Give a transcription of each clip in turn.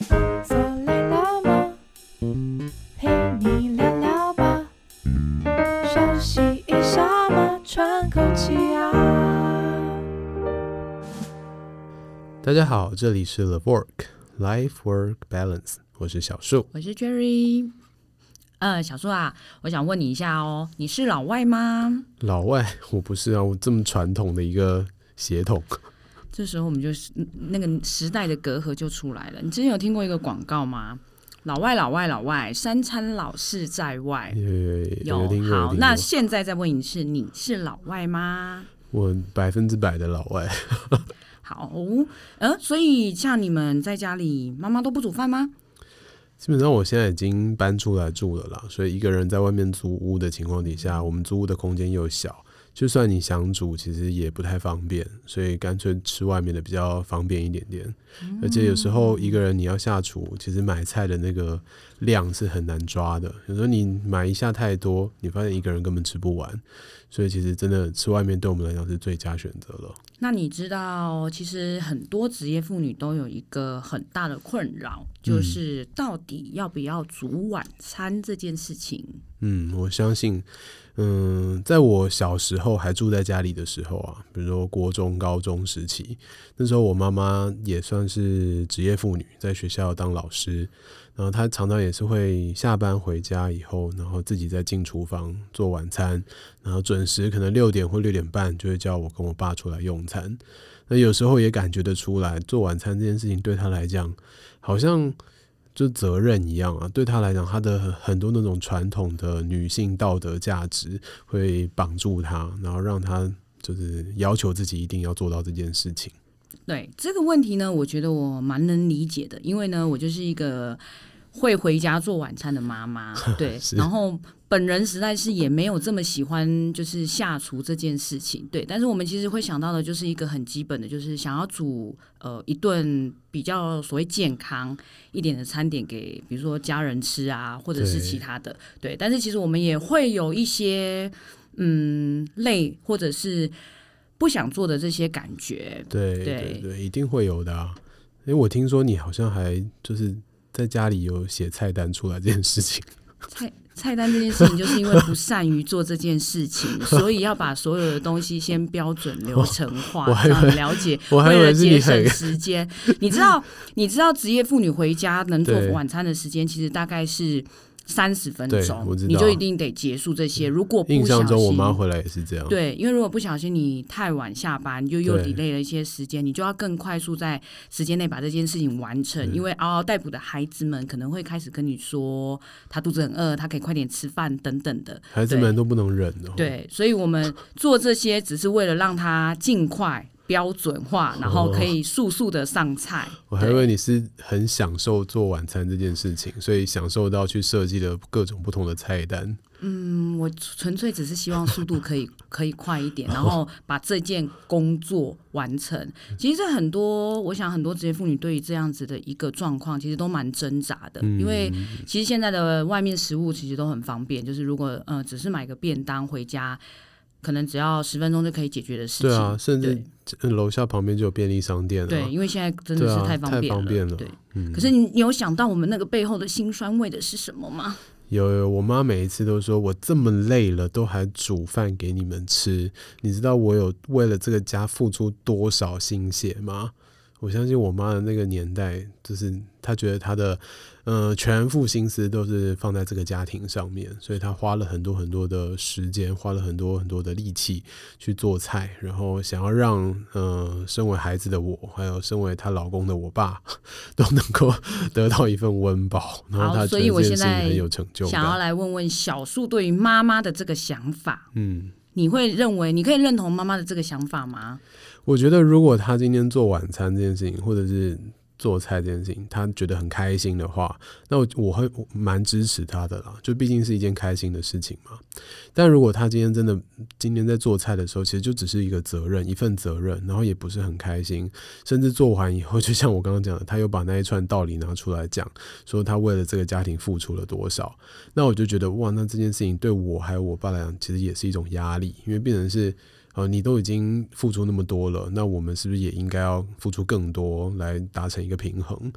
坐累了吗？陪你聊聊吧，休息一下嘛，喘口气啊。大家好，这里是 The Work Life Work Balance，我是小树，我是 Jerry。呃，小树啊，我想问你一下哦，你是老外吗？老外，我不是啊，我这么传统的一个血统。这时候我们就是那个时代的隔阂就出来了。你之前有听过一个广告吗？老外，老外，老外，三餐老是在外。有。好，那现在再问一次，你是老外吗？我百分之百的老外。好，呃，所以像你们在家里，妈妈都不煮饭吗？基本上我现在已经搬出来住了啦，所以一个人在外面租屋的情况底下，我们租屋的空间又小，就算你想煮，其实也不太方便，所以干脆吃外面的比较方便一点点。而且有时候一个人你要下厨，其实买菜的那个量是很难抓的，有时候你买一下太多，你发现一个人根本吃不完，所以其实真的吃外面对我们来讲是最佳选择了。那你知道，其实很多职业妇女都有一个很大的困扰，就是到底要不要煮晚餐这件事情。嗯，嗯我相信，嗯，在我小时候还住在家里的时候啊，比如说国中、高中时期，那时候我妈妈也算是职业妇女，在学校当老师。然后她常常也是会下班回家以后，然后自己再进厨房做晚餐，然后准时可能六点或六点半就会叫我跟我爸出来用餐。那有时候也感觉得出来，做晚餐这件事情对她来讲，好像就责任一样啊。对他来讲，他的很多那种传统的女性道德价值会绑住他，然后让他就是要求自己一定要做到这件事情。对这个问题呢，我觉得我蛮能理解的，因为呢，我就是一个会回家做晚餐的妈妈，对，然后本人实在是也没有这么喜欢就是下厨这件事情，对，但是我们其实会想到的就是一个很基本的，就是想要煮呃一顿比较所谓健康一点的餐点给比如说家人吃啊，或者是其他的，对，对，但是其实我们也会有一些嗯累或者是。不想做的这些感觉，对对对，对，一定会有的啊！因为我听说你好像还就是在家里有写菜单出来这件事情。菜菜单这件事情，就是因为不善于做这件事情，所以要把所有的东西先标准流程化，让你了解，为了节省时间。你知道，你知道职业妇女回家能做晚餐的时间，其实大概是。三十分钟，你就一定得结束这些。如果不小心，印象中我妈回来也是这样。对，因为如果不小心你太晚下班，就又 delay 了一些时间，你就要更快速在时间内把这件事情完成。因为嗷嗷待哺的孩子们可能会开始跟你说，他肚子很饿，他可以快点吃饭等等的。孩子们都不能忍的。对，所以我们做这些只是为了让他尽快。标准化，然后可以速速的上菜。哦、我还以为你是很享受做晚餐这件事情，所以享受到去设计的各种不同的菜单。嗯，我纯粹只是希望速度可以 可以快一点，然后把这件工作完成。其实很多，我想很多职业妇女对于这样子的一个状况，其实都蛮挣扎的。嗯、因为其实现在的外面食物其实都很方便，就是如果呃只是买个便当回家。可能只要十分钟就可以解决的事情。对啊，甚至楼下旁边就有便利商店了。对，因为现在真的是太方便了。啊、太方便了。对，嗯、可是你有想到我们那个背后的辛酸为的是什么吗？有有，我妈每一次都说，我这么累了，都还煮饭给你们吃。你知道我有为了这个家付出多少心血吗？我相信我妈的那个年代，就是她觉得她的。呃，全副心思都是放在这个家庭上面，所以她花了很多很多的时间，花了很多很多的力气去做菜，然后想要让呃，身为孩子的我，还有身为她老公的我爸，都能够 得到一份温饱。然后她所以我现在很有成就。想要来问问小树对于妈妈的这个想法，嗯，你会认为你可以认同妈妈的这个想法吗？我觉得如果他今天做晚餐这件事情，或者是。做菜这件事情，他觉得很开心的话，那我我会蛮支持他的啦。就毕竟是一件开心的事情嘛。但如果他今天真的今天在做菜的时候，其实就只是一个责任，一份责任，然后也不是很开心，甚至做完以后，就像我刚刚讲的，他又把那一串道理拿出来讲，说他为了这个家庭付出了多少，那我就觉得哇，那这件事情对我还有我爸来讲，其实也是一种压力，因为变成是。呃，你都已经付出那么多了，那我们是不是也应该要付出更多来达成一个平衡？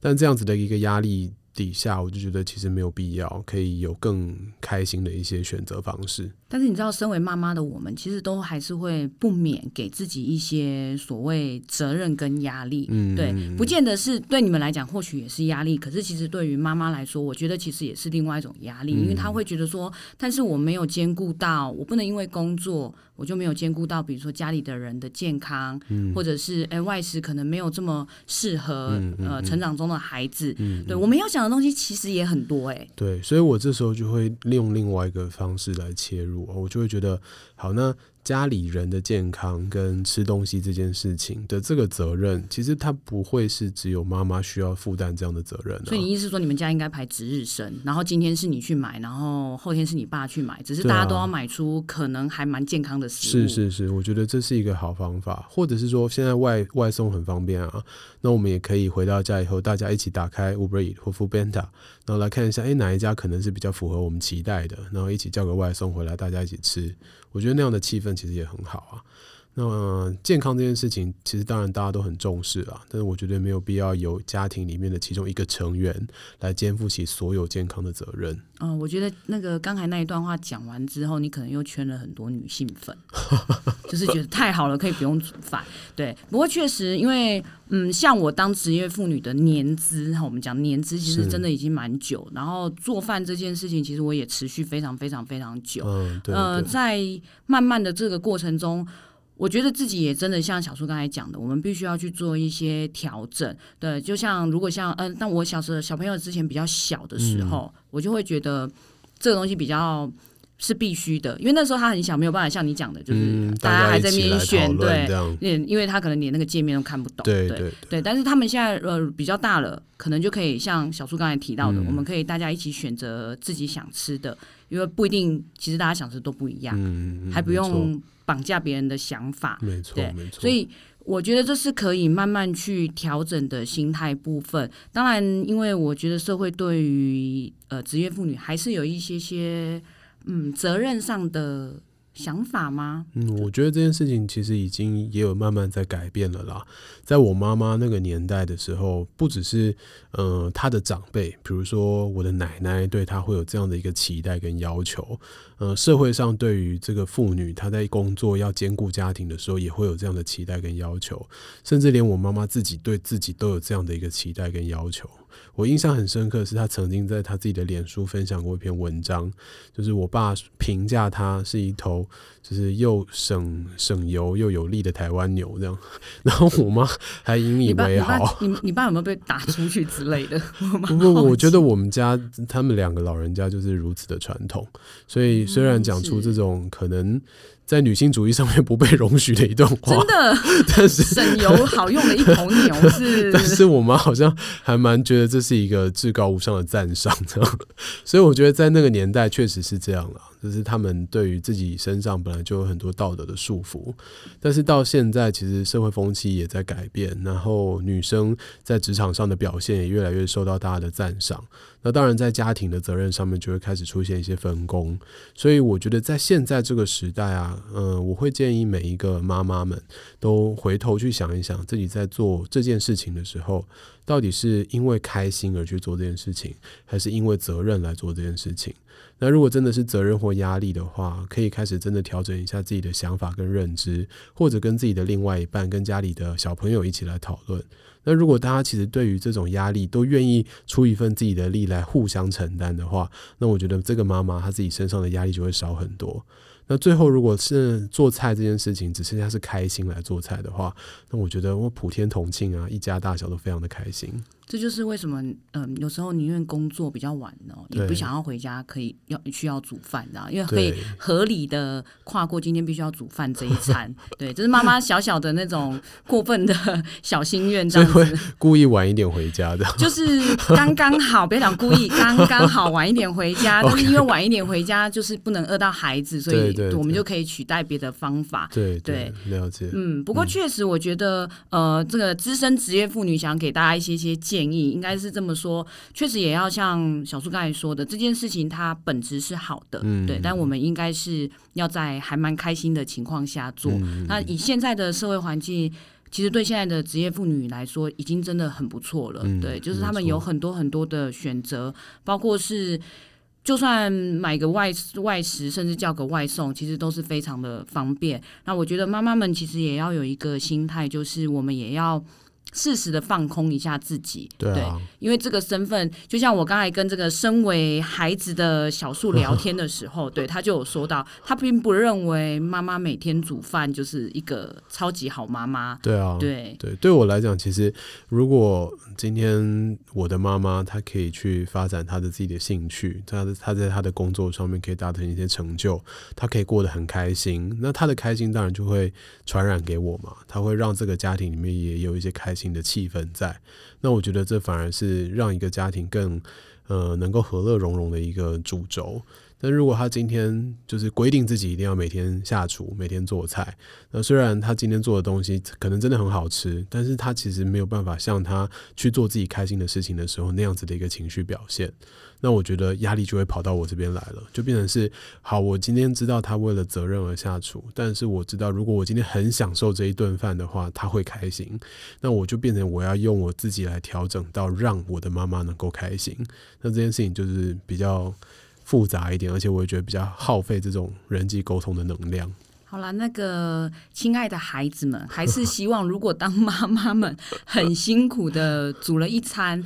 但这样子的一个压力。底下我就觉得其实没有必要，可以有更开心的一些选择方式。但是你知道，身为妈妈的我们，其实都还是会不免给自己一些所谓责任跟压力。嗯，对，不见得是对你们来讲，或许也是压力。可是其实对于妈妈来说，我觉得其实也是另外一种压力，因为她会觉得说，但是我没有兼顾到，我不能因为工作。我就没有兼顾到，比如说家里的人的健康，嗯、或者是哎外食可能没有这么适合、呃成长中的孩子。嗯、对、嗯、我们要想东西其实也很多哎、对，所以我这时候就会利用另外一个方式来切入，我就会觉得好那。家里人的健康跟吃东西这件事情的这个责任，其实它不会是只有妈妈需要负担这样的责任、啊。所以你意思说，你们家应该排值日生，然后今天是你去买，然后后天是你爸去买，只是大家都要买出可能还蛮健康的食物。是是是，我觉得这是一个好方法，或者是说现在外外送很方便啊，那我们也可以回到家以后，大家一起打开 Uber Eats 或 Foodpanda，然后来看一下，哎，哪一家可能是比较符合我们期待的，然后一起叫个外送回来，大家一起吃。我觉得那样的气氛其实也很好啊。那么健康这件事情，其实当然大家都很重视啊，但是我觉得没有必要由家庭里面的其中一个成员来肩负起所有健康的责任。嗯，我觉得那个刚才那一段话讲完之后，你可能又圈了很多女性粉，就是觉得太好了，可以不用煮饭。对，不过确实，因为嗯，像我当职业妇女的年资，我们讲年资其实真的已经蛮久，然后做饭这件事情，其实我也持续非常非常非常久。嗯，对，对，呃，在慢慢的这个过程中。我觉得自己也真的像小树刚才讲的，我们必须要去做一些调整。对，就像如果像嗯，但我小时候小朋友之前比较小的时候，嗯、我就会觉得这个东西比较是必须的，因为那时候他很小，没有办法像你讲的，就是大家还在那边选，对，因为他可能连那个界面都看不懂，对对。但是他们现在呃比较大了，可能就可以像小树刚才提到的，嗯、我们可以大家一起选择自己想吃的，因为不一定，其实大家想吃都不一样，嗯、还不用。绑架别人的想法，没错，没错。所以我觉得这是可以慢慢去调整的心态部分。当然，因为我觉得社会对于呃职业妇女还是有一些些嗯责任上的。想法吗？嗯，我觉得这件事情其实已经也有慢慢在改变了啦。在我妈妈那个年代的时候，不只是呃她的长辈，比如说我的奶奶，对她会有这样的一个期待跟要求。呃，社会上对于这个妇女，她在工作要兼顾家庭的时候，也会有这样的期待跟要求。甚至连我妈妈自己对自己都有这样的一个期待跟要求。我印象很深刻，是他曾经在他自己的脸书分享过一篇文章，就是我爸评价他是一头就是又省省油又有力的台湾牛这样，然后我妈还引以为豪。你你，你爸有没有被打出去之类的？不过我觉得我们家他们两个老人家就是如此的传统，所以虽然讲出这种可能。在女性主义上面不被容许的一段话，真的，但是省油好用的一头牛 是，但是我妈好像还蛮觉得这是一个至高无上的赞赏，所以我觉得在那个年代确实是这样了。就是他们对于自己身上本来就有很多道德的束缚，但是到现在其实社会风气也在改变，然后女生在职场上的表现也越来越受到大家的赞赏。那当然在家庭的责任上面就会开始出现一些分工。所以我觉得在现在这个时代啊，嗯、我会建议每一个妈妈们都回头去想一想，自己在做这件事情的时候，到底是因为开心而去做这件事情，还是因为责任来做这件事情？那如果真的是责任或压力的话，可以开始真的调整一下自己的想法跟认知，或者跟自己的另外一半、跟家里的小朋友一起来讨论。那如果大家其实对于这种压力都愿意出一份自己的力来互相承担的话，那我觉得这个妈妈她自己身上的压力就会少很多。那最后，如果是做菜这件事情只剩下是开心来做菜的话，那我觉得我普天同庆啊，一家大小都非常的开心。这就是为什么，嗯，有时候宁愿工作比较晚哦，也不想要回家，可以要需要煮饭，然后因为可以合理的跨过今天必须要煮饭这一餐。对，这是妈妈小小的那种过分的小心愿，这样子。会故意晚一点回家的，就是刚刚好，不要讲故意，刚刚好晚一点回家。但是因为晚一点回家，就是不能饿到孩子，所以我们就可以取代别的方法。对对，了解。嗯，不过确实，我觉得，呃，这个资深职业妇女想给大家一些些建建议，应该是这么说，确实也要像小苏刚才说的，这件事情它本质是好的，嗯、对，但我们应该是要在还蛮开心的情况下做。嗯、那以现在的社会环境，其实对现在的职业妇女来说，已经真的很不错了，嗯、对，就是他们有很多很多的选择，包括是。就算买个外外食，甚至叫个外送，其实都是非常的方便。那我觉得妈妈们其实也要有一个心态，就是我们也要。适时的放空一下自己，对，啊、对，因为这个身份，就像我刚才跟这个身为孩子的小树聊天的时候，对，他就有说到，他并不认为妈妈每天煮饭就是一个超级好妈妈。对啊，对。对，对我来讲，其实如果今天我的妈妈她可以去发展她的自己的兴趣，她的她在她的工作上面可以达成一些成就，她可以过得很开心，那她的开心当然就会传染给我嘛，她会让这个家庭里面也有一些开开心。的气氛在，那我觉得这反而是让一个家庭更呃能够和乐融融的一个主轴。但如果他今天就是规定自己一定要每天下厨、每天做菜，那虽然他今天做的东西可能真的很好吃，但是他其实没有办法像他去做自己开心的事情的时候那样子的一个情绪表现。那我觉得压力就会跑到我这边来了，就变成是好，我今天知道他为了责任而下厨，但是我知道如果我今天很享受这一顿饭的话，他会开心，那我就变成我要用我自己来调整到让我的妈妈能够开心。那这件事情就是比较复杂一点，而且我也觉得比较耗费这种人际沟通的能量。好了，那个亲爱的孩子们，还是希望如果当妈妈们很辛苦的煮了一餐。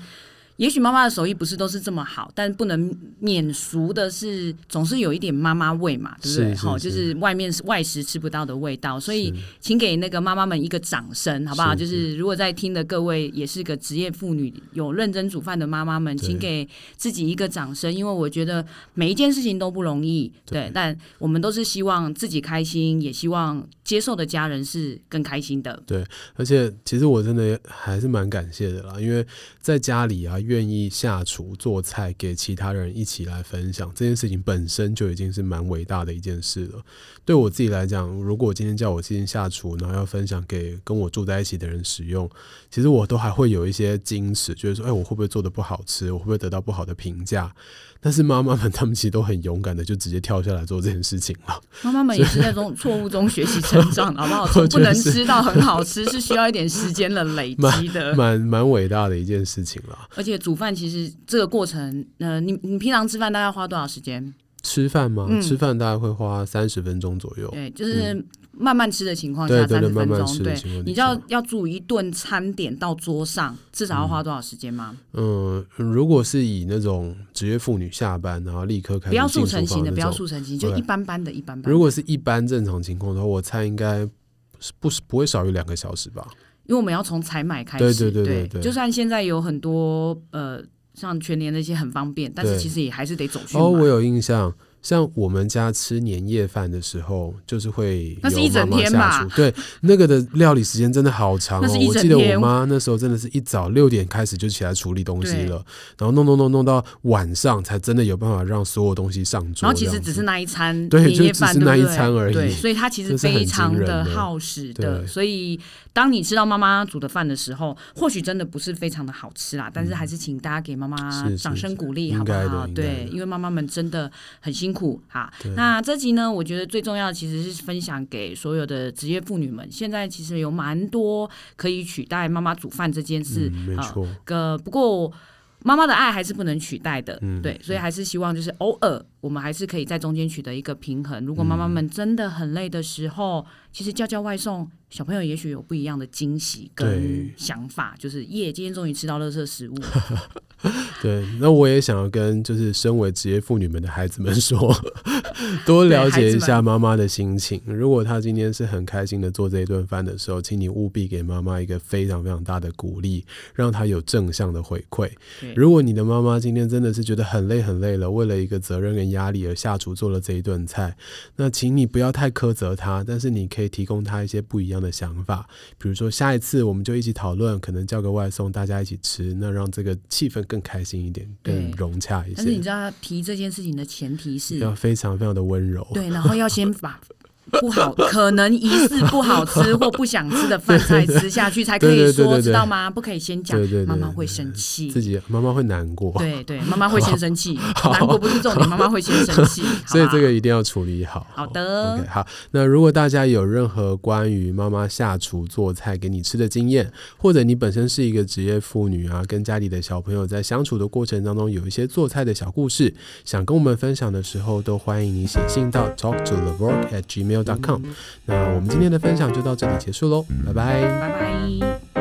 也许妈妈的手艺不是都是这么好，但不能免俗的是，总是有一点妈妈味嘛，对不对？好，就是外面是外食吃不到的味道，所以请给那个妈妈们一个掌声，好不好？就是如果在听的各位也是个职业妇女，有认真煮饭的妈妈们，请给自己一个掌声，因为我觉得每一件事情都不容易，对，对，但我们都是希望自己开心，也希望接受的家人是更开心的。对，而且其实我真的还是蛮感谢的啦，因为在家里啊。愿意下厨做菜给其他人一起来分享这件事情本身就已经是蛮伟大的一件事了。对我自己来讲，如果今天叫我今天下厨，然后要分享给跟我住在一起的人使用，其实我都还会有一些矜持，就是说，哎，我会不会做的不好吃？我会不会得到不好的评价？但是妈妈们他们其实都很勇敢的，就直接跳下来做这件事情了。妈妈们也是在这种错误中学习成长，好不好？从不能吃到很好吃，是需要一点时间的 累积的，蛮蛮伟大的一件事情了。而且煮饭其实这个过程，呃，你你平常吃饭大概花多少时间？吃饭吗？嗯、吃饭大概会花三十分钟左右。对，就是慢慢吃的情况下，三十分钟。对，你知道要煮一顿餐点到桌上，至少要花多少时间吗？嗯，如果是以那种职业妇女下班然后立刻开始，不要速成型的，不要速成型，就一般般的一般般。如果是一般正常情况的话，我猜应该不是不会少于两个小时吧？因为我们要从采买开始，对对对对对。就算现在有很多呃。像全年那些很方便，但是其实也还是得走去。哦，我有印象。像我们家吃年夜饭的时候，就是会那是一整天吧？对，那个的料理时间真的好长哦。我记得我妈那时候真的是一早六点开始就起来处理东西了，然后弄弄弄弄到晚上才真的有办法让所有东西上桌。然后其实只是那一餐对，就只是那一餐而已。对，所以它其实非常的耗时的。所以当你吃到妈妈煮的饭的时候，或许真的不是非常的好吃啦，但是还是请大家给妈妈掌声鼓励，好不好？对，因为妈妈们真的很辛苦。苦哈，那这集呢，我觉得最重要的其实是分享给所有的职业妇女们。现在其实有蛮多可以取代妈妈煮饭这件事，嗯、没错。个、呃、不过妈妈的爱还是不能取代的，嗯、对，所以还是希望就是偶尔我们还是可以在中间取得一个平衡。如果妈妈们真的很累的时候，嗯、其实叫叫外送。小朋友也许有不一样的惊喜跟想法，就是耶，今天终于吃到垃圾食物。对，那我也想要跟就是身为职业妇女们的孩子们说，多了解一下妈妈的心情。如果她今天是很开心的做这一顿饭的时候，请你务必给妈妈一个非常非常大的鼓励，让她有正向的回馈。如果你的妈妈今天真的是觉得很累很累了，为了一个责任跟压力而下厨做了这一顿菜，那请你不要太苛责他，但是你可以提供他一些不一样的想法，比如说下一次我们就一起讨论，可能叫个外送，大家一起吃，那让这个气氛更开心一点，更融洽一些。但是你知道，提这件事情的前提是要非常非常的温柔，对，然后要先把不好，可能疑似不好吃或不想吃的饭菜吃下去才可以说，知道吗？不可以先讲，妈妈会生气，自己妈妈会难过。对对，妈妈会先生气，难过不是重点，妈妈会先生气，所以这个一定要处理好。好的，OK，好。那如果大家有任何关于妈妈下厨做菜给你吃的经验，或者你本身是一个职业妇女啊，跟家里的小朋友在相处的过程当中有一些做菜的小故事，想跟我们分享的时候，都欢迎你写信到 talk to the work at gmail com。那我们今天的分享就到这里结束喽，拜拜，拜拜。